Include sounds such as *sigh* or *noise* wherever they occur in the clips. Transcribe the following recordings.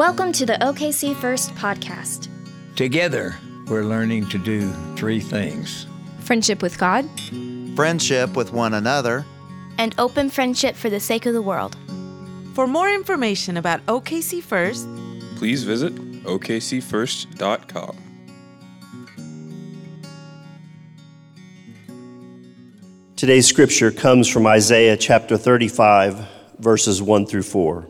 Welcome to the OKC First podcast. Together, we're learning to do three things friendship with God, friendship with one another, and open friendship for the sake of the world. For more information about OKC First, please visit okcfirst.com. Today's scripture comes from Isaiah chapter 35, verses 1 through 4.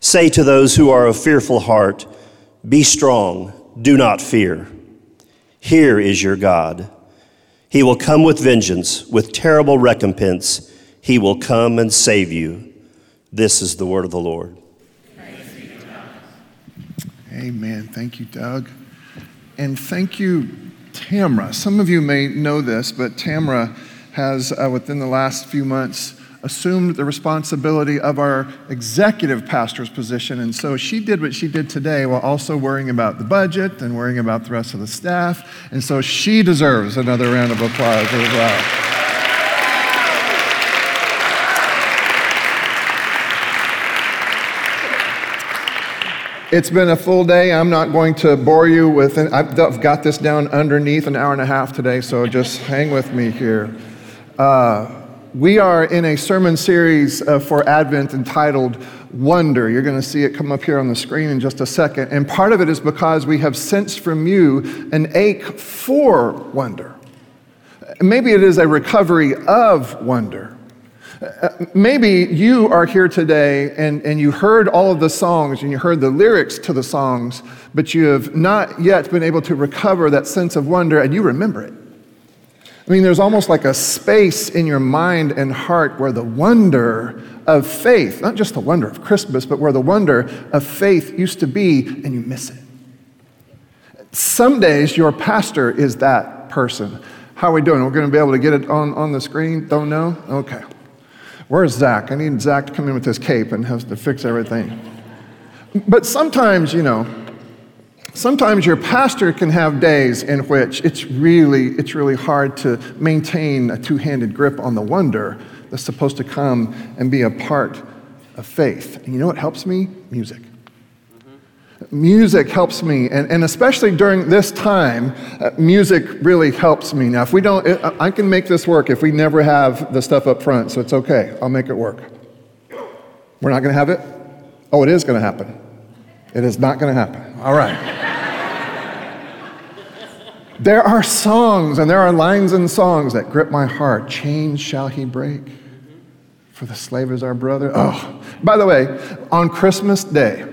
Say to those who are of fearful heart, Be strong, do not fear. Here is your God. He will come with vengeance, with terrible recompense. He will come and save you. This is the word of the Lord. Amen. Thank you, Doug. And thank you, Tamra. Some of you may know this, but Tamra has, uh, within the last few months, assumed the responsibility of our executive pastor's position. And so she did what she did today while also worrying about the budget and worrying about the rest of the staff. And so she deserves another round of applause as well. It's been a full day. I'm not going to bore you with it. I've got this down underneath an hour and a half today, so just hang with me here. Uh, we are in a sermon series uh, for Advent entitled Wonder. You're going to see it come up here on the screen in just a second. And part of it is because we have sensed from you an ache for wonder. Maybe it is a recovery of wonder. Maybe you are here today and, and you heard all of the songs and you heard the lyrics to the songs, but you have not yet been able to recover that sense of wonder and you remember it. I mean, there's almost like a space in your mind and heart where the wonder of faith, not just the wonder of Christmas, but where the wonder of faith used to be, and you miss it. Some days your pastor is that person. How are we doing? We're going to be able to get it on, on the screen? Don't know? Okay. Where's Zach? I need Zach to come in with his cape and has to fix everything. But sometimes, you know, sometimes your pastor can have days in which it's really, it's really hard to maintain a two-handed grip on the wonder that's supposed to come and be a part of faith. And you know what helps me? Music music helps me, and, and especially during this time, uh, music really helps me. Now, if we don't, it, I can make this work if we never have the stuff up front, so it's okay. I'll make it work. We're not going to have it? Oh, it is going to happen. It is not going to happen. All right. there are songs and there are lines in songs that grip my heart. Chains shall he break, for the slave is our brother. Oh, by the way, on Christmas Day,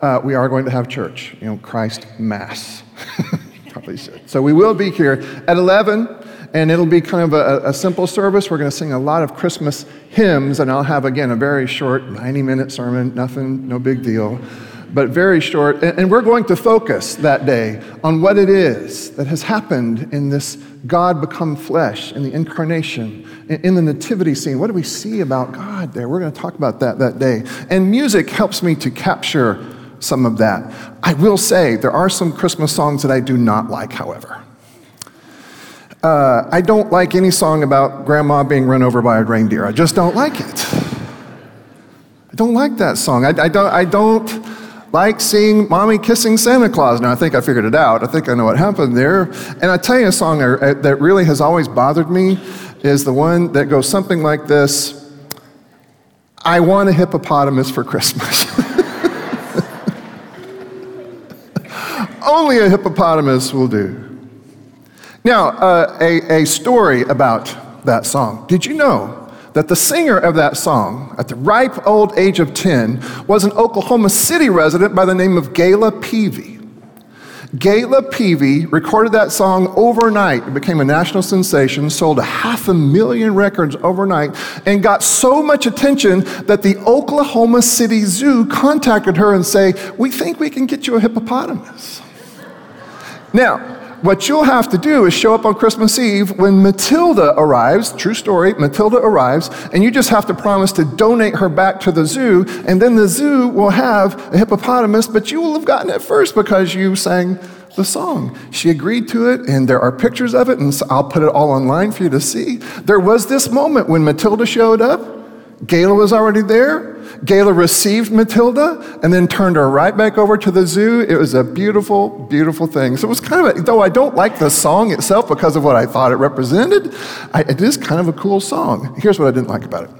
uh, we are going to have church, you know, Christ Mass. *laughs* Probably should. So we will be here at 11, and it'll be kind of a, a simple service. We're going to sing a lot of Christmas hymns, and I'll have, again, a very short 90 minute sermon, nothing, no big deal, but very short. And, we're going to focus that day on what it is that has happened in this God become flesh, in the incarnation, in, in the nativity scene. What do we see about God there? We're going to talk about that that day. And music helps me to capture some of that. I will say there are some Christmas songs that I do not like, however. Uh, I don't like any song about grandma being run over by a reindeer. I just don't like it. I don't like that song. I, I, don't, I don't like seeing mommy kissing Santa Claus. Now, I think I figured it out. I think I know what happened there. And I tell you a song that really has always bothered me is the one that goes something like this I want a hippopotamus for Christmas. *laughs* Only a hippopotamus will do. Now, uh, a, a story about that song. Did you know that the singer of that song, at the ripe old age of 10, was an Oklahoma City resident by the name of Gayla Peevey? Gayla Peevey recorded that song overnight. It became a national sensation, sold a half a million records overnight, and got so much attention that the Oklahoma City Zoo contacted her and say, "We think we can get you a hippopotamus." now, what you'll have to do is show up on Christmas Eve when Matilda arrives. True story, Matilda arrives, and you just have to promise to donate her back to the zoo, and then the zoo will have a hippopotamus, but you will have gotten it first because you sang the song. She agreed to it, and there are pictures of it, and so I'll put it all online for you to see. There was this moment when Matilda showed up, Gayla was already there. Gayla received Matilda and then turned her right back over to the zoo. It was a beautiful, beautiful thing. So it was kind of, a, though I don't like the song itself because of what I thought it represented, I, it is kind of a cool song. Here's what I didn't like about it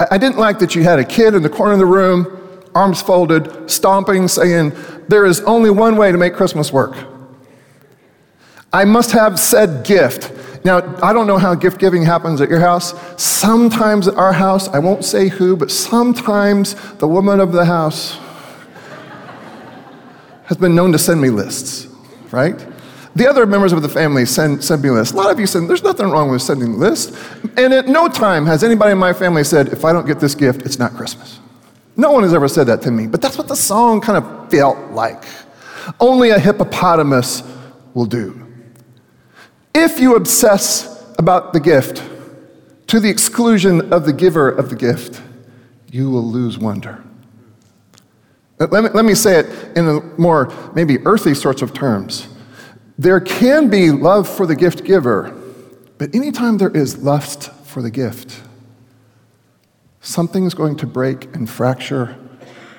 I, I didn't like that you had a kid in the corner of the room, arms folded, stomping, saying, There is only one way to make Christmas work. I must have said gift. Now, I don't know how gift giving happens at your house. Sometimes at our house, I won't say who, but sometimes the woman of the house has been known to send me lists, right? The other members of the family send, send me lists. A lot of you said, there's nothing wrong with sending lists. And at no time has anybody in my family said, if I don't get this gift, it's not Christmas. No one has ever said that to me, but that's what the song kind of felt like. Only a hippopotamus will do. If you obsess about the gift to the exclusion of the giver of the gift, you will lose wonder. Uh, let me, let me say it in a more maybe earthy sorts of terms. There can be love for the gift giver, but anytime there is lust for the gift, something is going to break and fracture,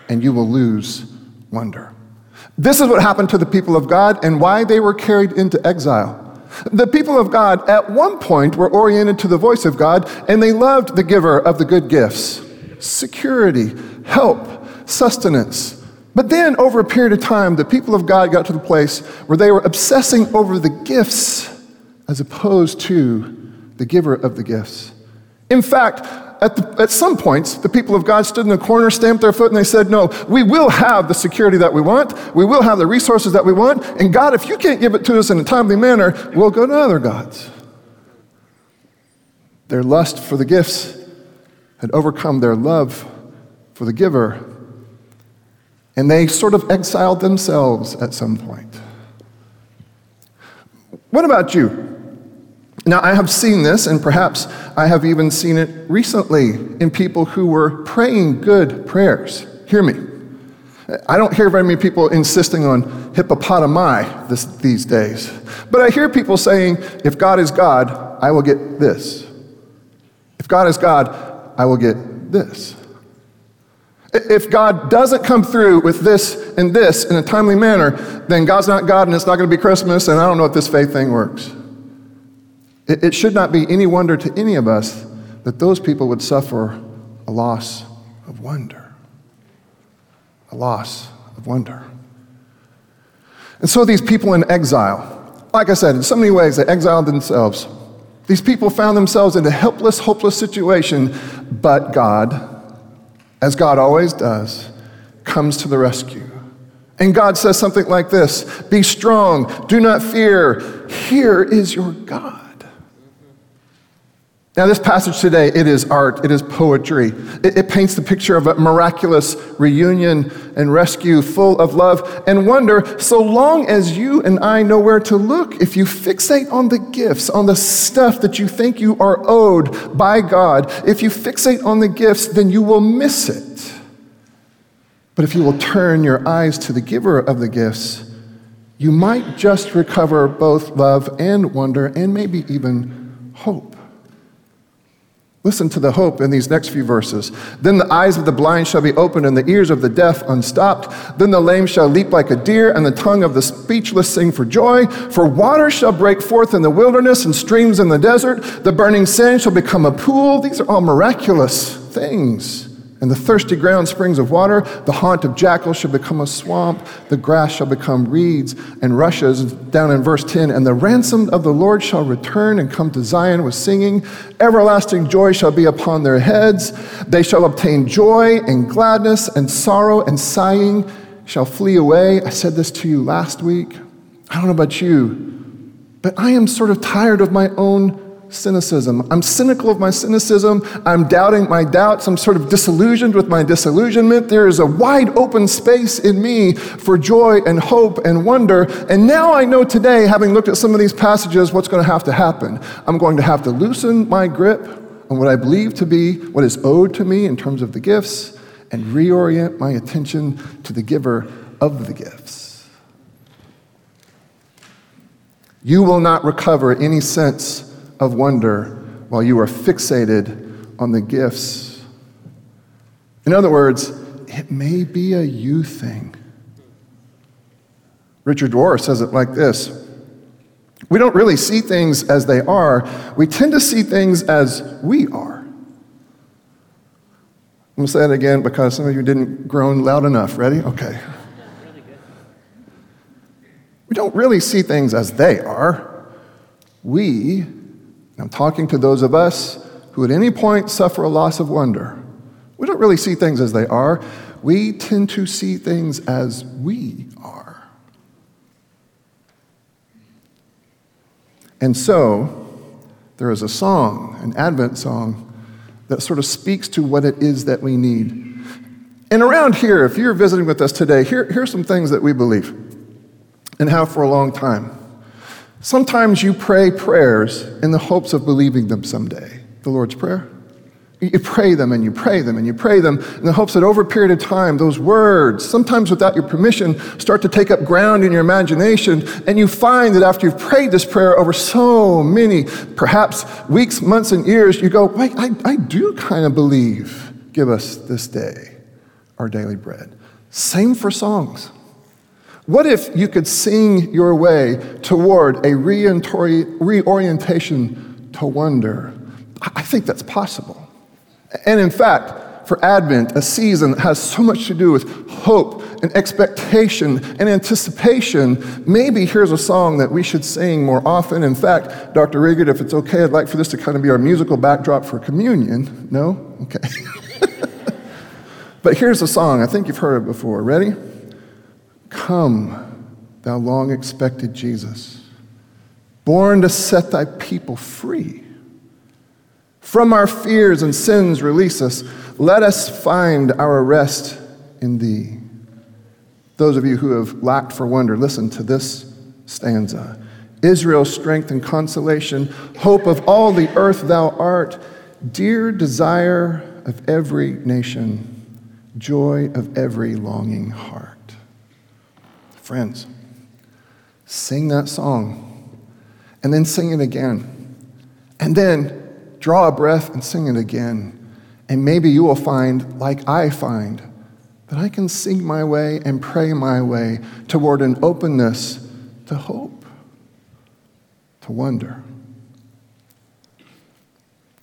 and you will lose wonder. This is what happened to the people of God and why they were carried into exile. The people of God at one point were oriented to the voice of God and they loved the giver of the good gifts security, help, sustenance. But then, over a period of time, the people of God got to the place where they were obsessing over the gifts as opposed to the giver of the gifts. In fact, at, the, at some points, the people of God stood in the corner, stamped their foot, and they said, No, we will have the security that we want. We will have the resources that we want. And God, if you can't give it to us in a timely manner, we'll go to other gods. Their lust for the gifts had overcome their love for the giver, and they sort of exiled themselves at some point. What about you? Now, I have seen this, and perhaps I have even seen it recently in people who were praying good prayers. Hear me. I don't hear very many people insisting on hippopotami this, these days, but I hear people saying, if God is God, I will get this. If God is God, I will get this. If God doesn't come through with this and this in a timely manner, then God's not God and it's not going to be Christmas, and I don't know if this faith thing works. It, it should not be any wonder to any of us that those people would suffer a loss of wonder. A loss of wonder. And so these people in exile, like I said, in so many ways, they exiled themselves. These people found themselves in a helpless, hopeless situation, but God, as God always does, comes to the rescue. And God says something like this Be strong, do not fear. Here is your God. Now, this passage today, it is art, it is poetry. It, it, paints the picture of a miraculous reunion and rescue full of love and wonder, so long as you and I know where to look. If you fixate on the gifts, on the stuff that you think you are owed by God, if you fixate on the gifts, then you will miss it. But if you will turn your eyes to the giver of the gifts, you might just recover both love and wonder and maybe even hope. Listen to the hope in these next few verses. Then the eyes of the blind shall be opened, and the ears of the deaf unstopped. Then the lame shall leap like a deer, and the tongue of the speechless sing for joy. For water shall break forth in the wilderness, and streams in the desert. The burning sand shall become a pool. These are all miraculous things and the thirsty ground springs of water. The haunt of jackals shall become a swamp. The grass shall become reeds and rushes. Down in verse 10, and the ransomed of the Lord shall return and come to Zion with singing. Everlasting joy shall be upon their heads. They shall obtain joy and gladness, and sorrow and sighing shall flee away. I said this to you last week. I don't know about you, but I am sort of tired of my own cynicism. I'm cynical of my cynicism. I'm doubting my doubts. I'm sort of disillusioned with my disillusionment. There is a wide open space in me for joy and hope and wonder. And now I know today, having looked at some of these passages, what's going to have to happen. I'm going to have to loosen my grip on what I believe to be what is owed to me in terms of the gifts and reorient my attention to the giver of the gifts. You will not recover any sense of wonder while you are fixated on the gifts. In other words, it may be a you thing. Richard Rohr says it like this We don't really see things as they are, we tend to see things as we are. I'm going to say that again because some of you didn't groan loud enough. Ready? Okay. We don't really see things as they are. We I'm talking to those of us who at any point suffer a loss of wonder. We don't really see things as they are. We tend to see things as we are. And so, there is a song, an Advent song, that sort of speaks to what it is that we need. And around here, if you're visiting with us today, here, here's some things that we believe and have for a long time. Sometimes you pray prayers in the hopes of believing them someday. The Lord's Prayer. You pray them and you pray them and you pray them in the hopes that over a period of time, those words, sometimes without your permission, start to take up ground in your imagination. And you find that after you've prayed this prayer over so many, perhaps weeks, months, and years, you go, wait, I, I do kind of believe. Give us this day our daily bread. Same for songs. What if you could sing your way toward a reorientation to wonder? I think that's possible. And in fact, for Advent, a season that has so much to do with hope and expectation and anticipation, maybe here's a song that we should sing more often. In fact, Dr. Rigert, if it's okay, I'd like for this to kind of be our musical backdrop for communion. No? Okay. *laughs* but here's a song. I think you've heard it before. Ready? Come, thou long expected Jesus, born to set thy people free. From our fears and sins, release us. Let us find our rest in thee. Those of you who have lacked for wonder, listen to this stanza Israel's strength and consolation, hope of all the earth thou art, dear desire of every nation, joy of every longing heart. Friends, sing that song and then sing it again. And then draw a breath and sing it again. And maybe you will find, like I find, that I can sing my way and pray my way toward an openness to hope, to wonder.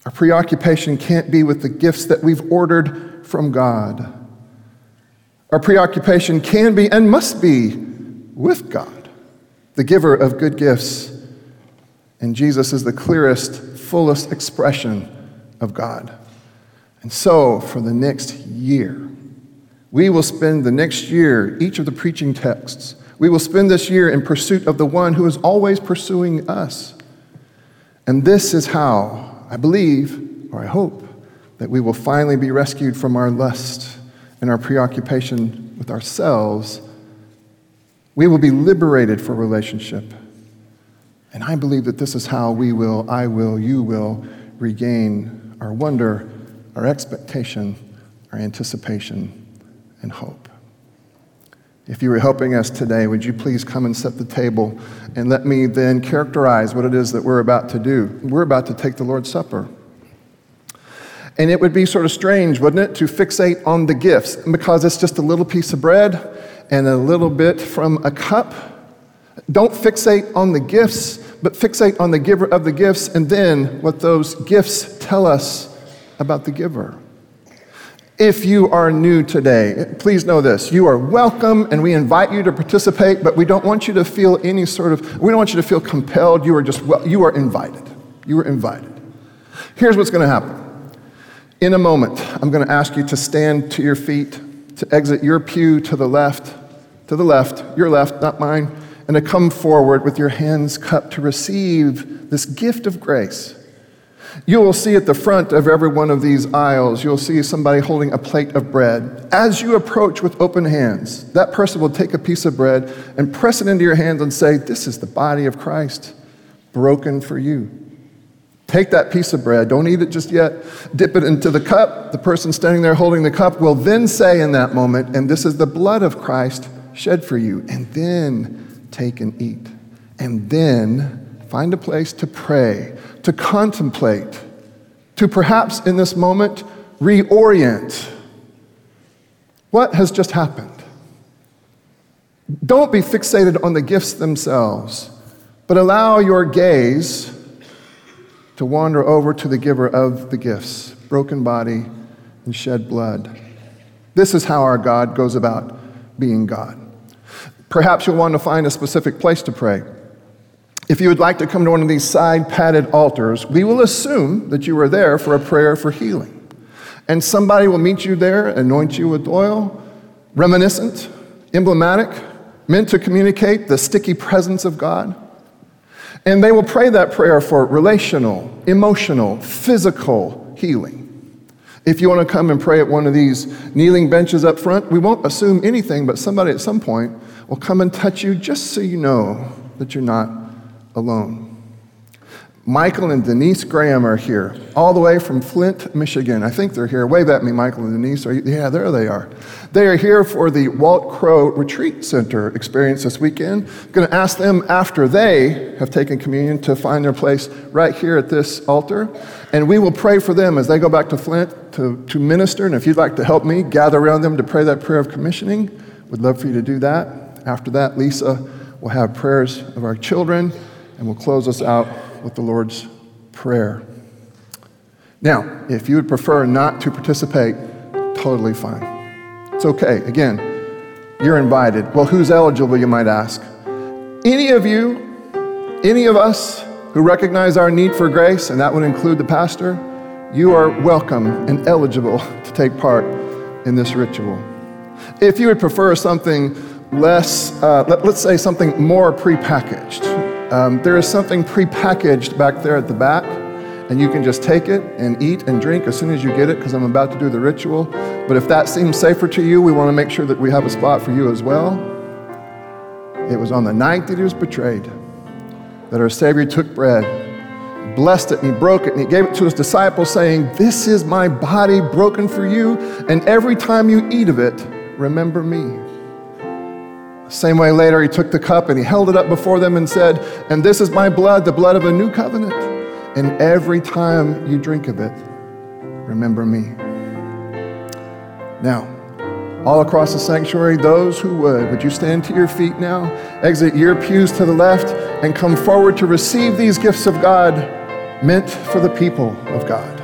Our preoccupation can't be with the gifts that we've ordered from God. Our preoccupation can be and must be with God, the giver of good gifts. And Jesus is the clearest, fullest expression of God. And so, for the next year, we will spend the next year, each of the preaching texts, we will spend this year in pursuit of the one who is always pursuing us. And this is how I believe, or I hope, that we will finally be rescued from our lust and our preoccupation with ourselves we will be liberated for relationship. And I believe that this is how we will, I will, you will regain our wonder, our expectation, our anticipation, and hope. If you were helping us today, would you please come and set the table and let me then characterize what it is that we're about to do? We're about to take the Lord's Supper. And it would be sort of strange, wouldn't it, to fixate on the gifts because it's just a little piece of bread and a little bit from a cup. Don't fixate on the gifts, but fixate on the giver of the gifts and then what those gifts tell us about the giver. If you are new today, please know this. You are welcome and we invite you to participate, but we don't want you to feel any sort of, we don't want you to feel compelled. You are just, well, you are invited. You are invited. Here's what's going to happen. In a moment, I'm going to ask you to stand to your feet, to exit your pew to the left, to the left, your left, not mine, and to come forward with your hands cupped to receive this gift of grace. You will see at the front of every one of these aisles, you'll see somebody holding a plate of bread. As you approach with open hands, that person will take a piece of bread and press it into your hands and say, This is the body of Christ, broken for you. Take that piece of bread, don't eat it just yet, dip it into the cup. The person standing there holding the cup will then say in that moment, And this is the blood of Christ shed for you. And then take and eat. And then find a place to pray, to contemplate, to perhaps in this moment reorient. What has just happened? Don't be fixated on the gifts themselves, but allow your gaze to wander over to the giver of the gifts, broken body and shed blood. This is how our God goes about being God. Perhaps you'll want to find a specific place to pray. If you would like to come to one of these side padded altars, we will assume that you are there for a prayer for healing. And somebody will meet you there, anoint you with oil, reminiscent, emblematic, meant to communicate the sticky presence of God. And they will pray that prayer for relational, emotional, physical healing. If you want to come and pray at one of these kneeling benches up front, we won't assume anything, but somebody at some point will come and touch you just so you know that you're not alone. Michael and Denise Graham are here, all the way from Flint, Michigan. I think they're here. Wave at me, Michael and Denise. Yeah, there they are. They are here for the Walt Crow Retreat Center experience this weekend. I'm going to ask them after they have taken communion to find their place right here at this altar. And we will pray for them as they go back to Flint to, to minister. And if you'd like to help me gather around them to pray that prayer of commissioning, would love for you to do that. After that, Lisa will have prayers of our children and we'll close us out with the Lord's Prayer. Now, if you would prefer not to participate, totally fine. It's okay. Again, you're invited. Well, who's eligible, you might ask? Any of you, any of us who recognize our need for grace, and that would include the pastor, you are welcome and eligible *laughs* to take part in this ritual. If you would prefer something less, uh, let, us say something more prepackaged, um, there is something prepackaged back there at the back, and you can just take it and eat and drink as soon as you get it because I'm about to do the ritual. But if that seems safer to you, we want to make sure that we have a spot for you as well. It was on the night that he was betrayed that our Savior took bread, blessed it, and he broke it, and he gave it to his disciples, saying, This is my body broken for you, and every time you eat of it, remember me. Same way later, he took the cup and he held it up before them and said, And this is my blood, the blood of a new covenant. And every time you drink of it, remember me. Now, all across the sanctuary, those who would, would you stand to your feet now, exit your pews to the left, and come forward to receive these gifts of God meant for the people of God.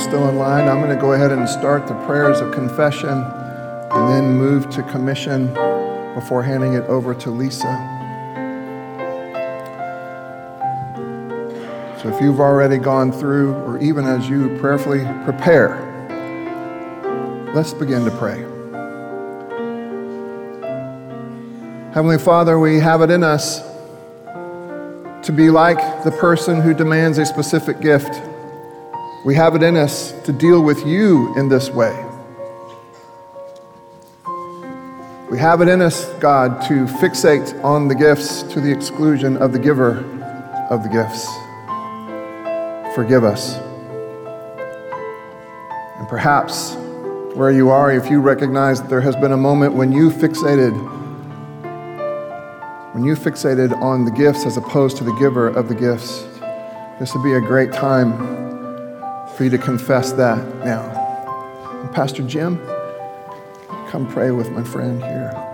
Still in line. I'm going to go ahead and start the prayers of confession and then move to commission before handing it over to Lisa. So if you've already gone through, or even as you prayerfully prepare, let's begin to pray. Heavenly Father, we have it in us to be like the person who demands a specific gift. We have it in us to deal with you in this way. We have it in us, God, to fixate on the gifts to the exclusion of the giver of the gifts forgive us. And perhaps where you are, if you recognize that there has been a moment when you fixated when you fixated on the gifts as opposed to the giver of the gifts, this would be a great time for you to confess that now. And Pastor Jim, come pray with my friend here.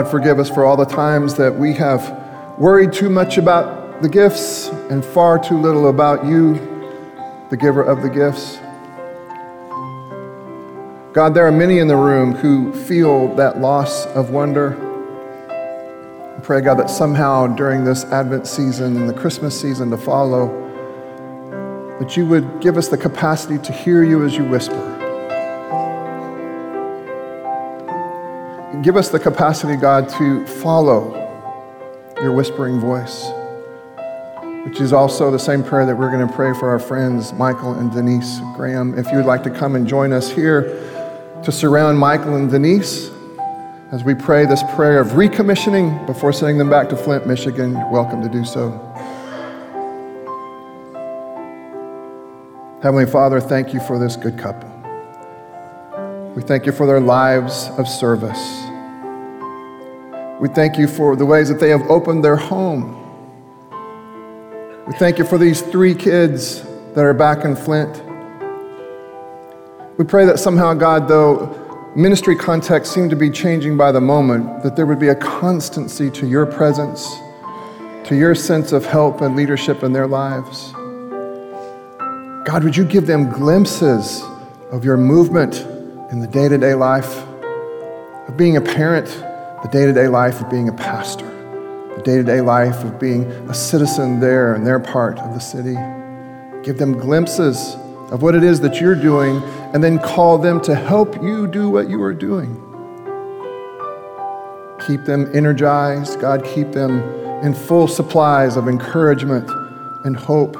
God, forgive us for all the times that we have worried too much about the gifts and far too little about you, the giver of the gifts. God, there are many in the room who feel that loss of wonder. I pray, God, that somehow during this Advent season and the Christmas season to follow, that you would give us the capacity to hear you as you whisper. Give us the capacity, God, to follow your whispering voice, which is also the same prayer that we're going to pray for our friends, Michael and Denise Graham. If you would like to come and join us here to surround Michael and Denise as we pray this prayer of recommissioning before sending them back to Flint, Michigan, you're welcome to do so. Heavenly Father, thank you for this good couple. We thank you for their lives of service. We thank you for the ways that they have opened their home. We thank you for these three kids that are back in Flint. We pray that somehow, God, though ministry contexts seem to be changing by the moment, that there would be a constancy to your presence, to your sense of help and leadership in their lives. God, would you give them glimpses of your movement in the day to day life, of being a parent the day to day life of being a pastor, the day to day life of being a citizen there in their part of the city. Give them glimpses of what it is that you're doing, and then call them to help you do what you are doing. Keep them energized. God, keep them in full supplies of encouragement and hope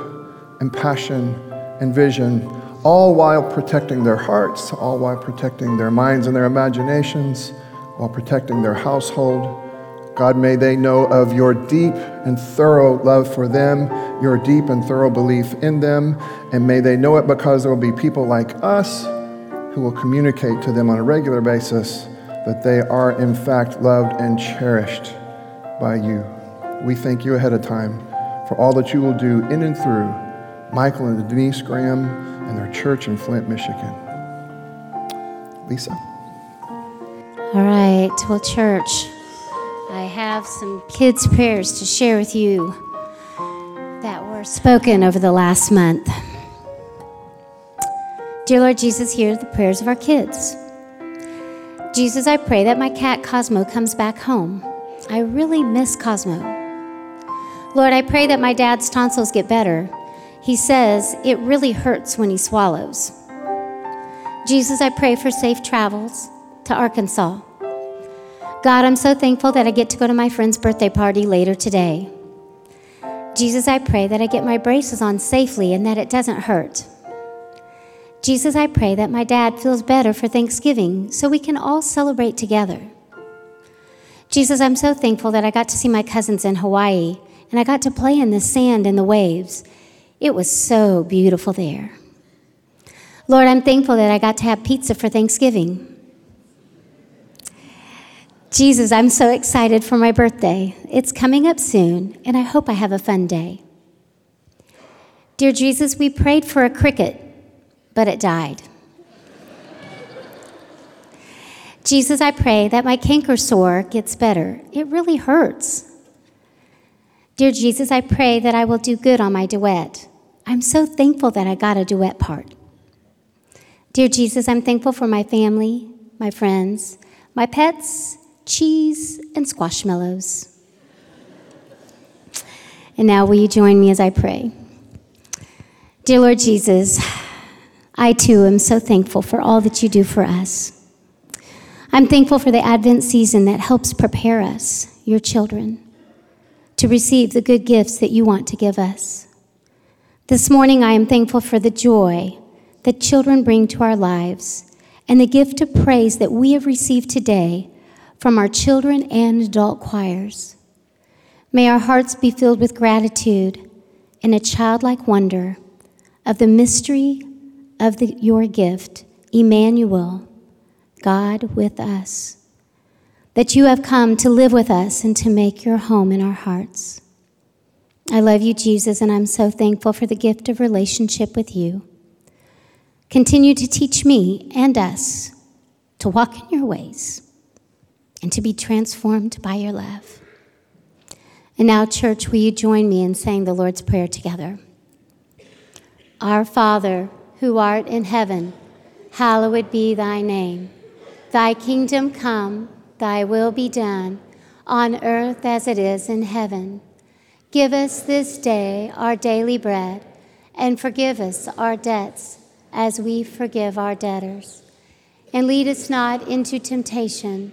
and passion and vision, all while protecting their hearts, all while protecting their minds and their imaginations while protecting their household. God, may they know of your deep and thorough love for them, your deep and thorough belief in them, and may they know it because there will be people like us who will communicate to them on a regular basis that they are in fact loved and cherished by you. We thank you ahead of time for all that you will do in and through Michael and Denise Graham and their church in Flint, Michigan. Lisa. All right, well, church, I have some kids' prayers to share with you that were spoken over the last month. Dear Lord Jesus, hear the prayers of our kids. Jesus, I pray that my cat Cosmo comes back home. I really miss Cosmo. Lord, I pray that my dad's tonsils get better. He says it really hurts when he swallows. Jesus, I pray for safe travels to Arkansas. God, I'm so thankful that I get to go to my friend's birthday party later today. Jesus, I pray that I get my braces on safely and that it doesn't hurt. Jesus, I pray that my dad feels better for Thanksgiving so we can all celebrate together. Jesus, I'm so thankful that I got to see my cousins in Hawaii and I got to play in the sand and the waves. It was so beautiful there. Lord, I'm thankful that I got to have pizza for Thanksgiving. Jesus, I'm so excited for my birthday. It's coming up soon, and I hope I have a fun day. Dear Jesus, we prayed for a cricket, but it died. Jesus, I pray that my canker sore gets better. It really hurts. Dear Jesus, I pray that I will do good on my duet. I'm so thankful that I got a duet part. Dear Jesus, I'm thankful for my family, my friends, my pets, cheese, and Squishmallows. And now, will you join me as I pray? Dear Lord Jesus, I too am so thankful for all that you do for us. I'm thankful for the Advent season that helps prepare us, your children, to receive the good gifts that you want to give us. This morning, I am thankful for the joy that children bring to our lives and the gift of praise that we have received today from our children and adult choirs. May our hearts be filled with gratitude and a childlike wonder of the mystery of the, your gift, Emmanuel God with us, that you have come to live with us and to make your home in our hearts. I love you, Jesus, and I'm so thankful for the gift of relationship with you. Continue to teach me and us to walk in your ways and to be transformed by your love. And now, church, will you join me in saying the Lord's Prayer together? Our Father, who art in heaven, hallowed be thy name. Thy kingdom come, thy will be done, on earth as it is in heaven. Give us this day our daily bread, and forgive us our debts as we forgive our debtors. And lead us not into temptation,